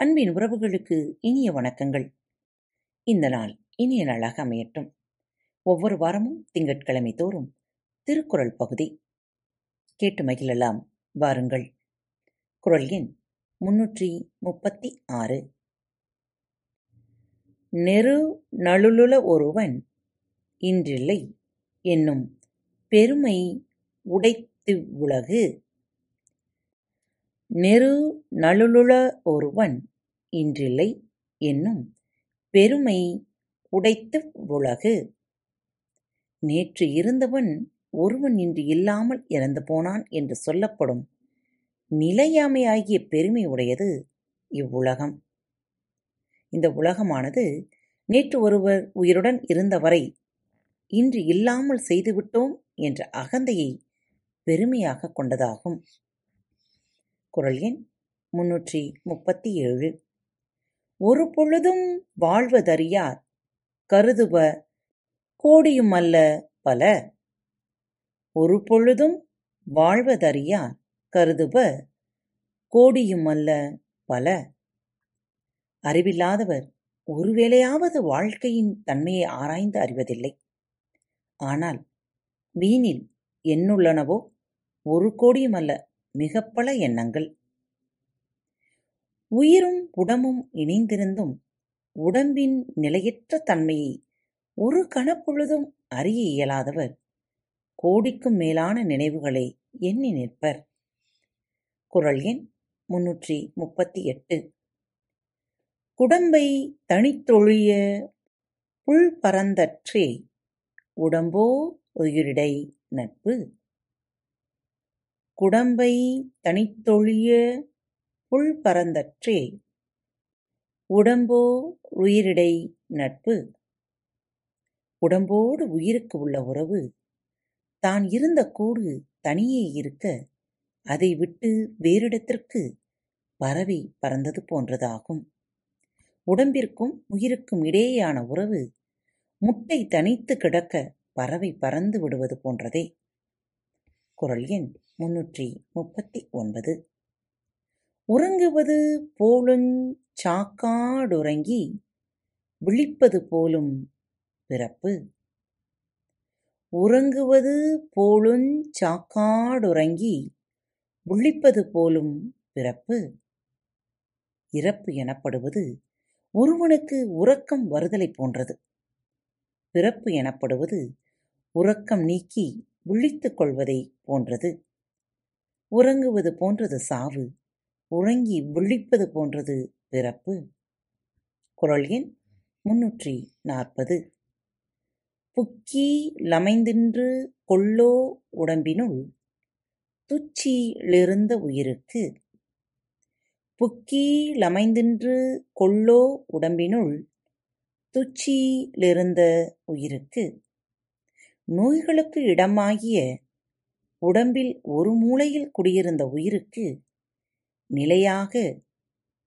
அன்பின் உறவுகளுக்கு இனிய வணக்கங்கள். இந்த நாள் இனிய நாளாக அமையட்டும். ஒவ்வொரு வாரமும் திங்கட்கிழமை தோறும் திருக்குறள் பகுதி. கேட்டு மகிழலாம். வாருங்கள். குரல் எண் முன்னூற்றி முப்பத்தி ஆறு. நெரு நழுலுல ஒருவன் இன்றில்லை என்னும் பெருமை உடைத்து உலகு. நெரு நழுலுள ஒருவன் இன்றில்லை என்னும் பெருமை உடைத்து உலகு. நேற்று இருந்தவன் ஒருவன் இன்று இல்லாமல் இறந்து போனான் என்று சொல்லப்படும் நிலையாமையாகிய பெருமை உடையது இவ்வுலகம். இந்த உலகமானது நேற்று ஒருவர் உயிருடன் இருந்தவரை இன்று இல்லாமல் செய்துவிட்டோம் என்ற அகந்தையை பெருமையாக கொண்டதாகும். குரல் எண் முன்னூற்றி முப்பத்தி ஏழு. ஒரு பொழுதும் வாழ்வதறியார். கருதுப கோடியுமல்ல பல. ஒரு பொழுதும் வாழ்வதறியார். கருதுப கோடியுமல்ல பல. அறிவில்லாதவர் ஒருவேளையாவது வாழ்க்கையின் தன்மையை ஆராய்ந்து அறிவதில்லை. ஆனால் வீணில் எண்ணுள்ளனவோ ஒரு கோடியுமல்ல மிகப்பல எண்ணங்கள். உயிரும் உடம்பும் இணைந்திருந்தும் உடம்பின் நிலையற்ற தன்மையை ஒரு கணப்பொழுதும் அறிய இயலாதவர். கோடிக்கும் மேலான நினைவுகளை எண்ணி நிற்பர். குரல் எண் முன்னூற்றி முப்பத்தி எட்டு. குடம்பை தனித்தொழிய புல் பரந்தற்றே உடம்போ உயிரிடை நட்பு. குடம்பை தனித்தொழிய புல் பரந்தற்றே உடம்போ உயிரிடை நட்பு. உடம்போடு உயிருக்கு உள்ள உறவு. தான் இருந்த கூடு தனியே இருக்க அதை விட்டு வேறிடத்திற்கு பரவி பறந்தது போன்றதாகும். உடம்பிற்கும் உயிருக்கும் இடையேயான உறவு முட்டை தனித்து கிடக்க பறவை பறந்து விடுவது போன்றதே. குரல் எண் முன்னூற்றி முப்பத்தி ஒன்பது. உறங்குவது போலுஞ் சாக்காடுறங்கி விழிப்பது போலும் பிறப்பு. உறங்குவது போலுஞ் சாக்காடுறங்கி விழிப்பது போலும் பிறப்பு. இறப்பு எனப்படுவது ஒருவனுக்கு உறக்கம் வருதலைப் போன்றது. பிறப்பு எனப்படுவது உறக்கம் நீக்கி விழித்துக் கொள்வதை போன்றது. உறங்குவது போன்றது சாவு. உறங்கி விழிப்பது போன்றது பிறப்பு. குரல் எண் முன்னூற்றி நாற்பது. புக்கி லமைந்தின்று கொள்ளோ உடம்பினுள் துச்சியிலிருந்த உயிருக்கு. புக்கி லமைந்தின்று கொள்ளோ உடம்பினுள் துச்சியிலிருந்த உயிருக்கு. நோய்களுக்கு இடமாகிய உடம்பில் ஒரு மூலையில் குடியிருந்த உயிருக்கு. நிலையாக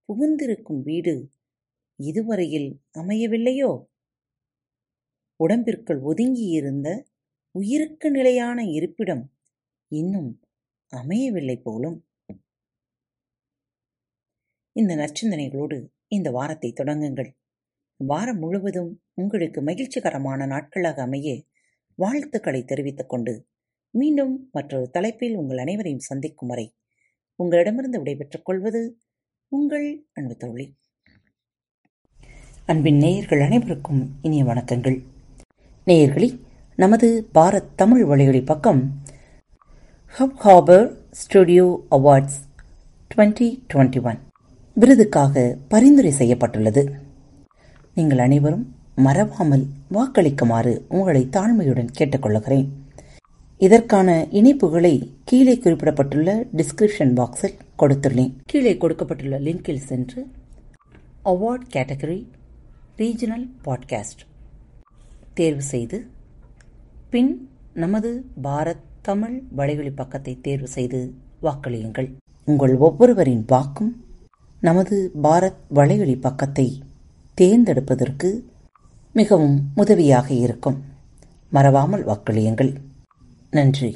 புகுந்திருக்கும் வீடு இதுவரையில் அமையவில்லையோ? உடம்பிற்குள் ஒதுங்கியிருந்த உயிருக்கு நிலையான இருப்பிடம் இன்னும் அமையவில்லை போலும். இந்த நற்சிந்தனைகளோடு இந்த வாரத்தை தொடங்குங்கள். வாரம் முழுவதும் உங்களுக்கு மகிழ்ச்சிகரமான நாட்களாக அமைய வாழ்த்துக்களை தெரிவித்துக் கொண்டு மீண்டும் மற்றொரு தலைப்பில் உங்கள் அனைவரையும் சந்திக்கும் வரை உங்களிடமிருந்து விடைபெற்றுக் கொள்வது உங்கள் அன்பு தோழி. அன்பின் நேயர்கள் அனைவருக்கும் இனிய வணக்கங்கள். நேயர்களி நமது பாரத் தமிழ் வழிகளி பக்கம் Hub Harbour Studio Awards twenty twenty one விருதுக்காக பரிந்துரை செய்யப்பட்டுள்ளது. நீங்கள் அனைவரும் மறவாமல் வாக்களிக்குமாறு உங்களை தாழ்மையுடன் கேட்டுக்கொள்கிறேன். இதற்கான இணைப்புகளை கீழே குறிப்பிடப்பட்டுள்ள டிஸ்கிரிப்ஷன் பாக்ஸில் கொடுத்துள்ளேன். கீழே கொடுக்கப்பட்டுள்ள லிங்கில் சென்று அவார்ட் கேட்டகரி ரீஜனல் பாட்காஸ்ட் தேர்வு செய்து பின் நமது பாரத் தமிழ் வலைவழி பக்கத்தை தேர்வு செய்து வாக்களியுங்கள். உங்கள் ஒவ்வொருவரின் வாக்கும் நமது பாரத் வலைவழி பக்கத்தை தேர்ந்தெடுப்பதற்கு மிகவும் உதவியாக இருக்கும். மறவாமல் வாக்களியுங்கள். நன்றி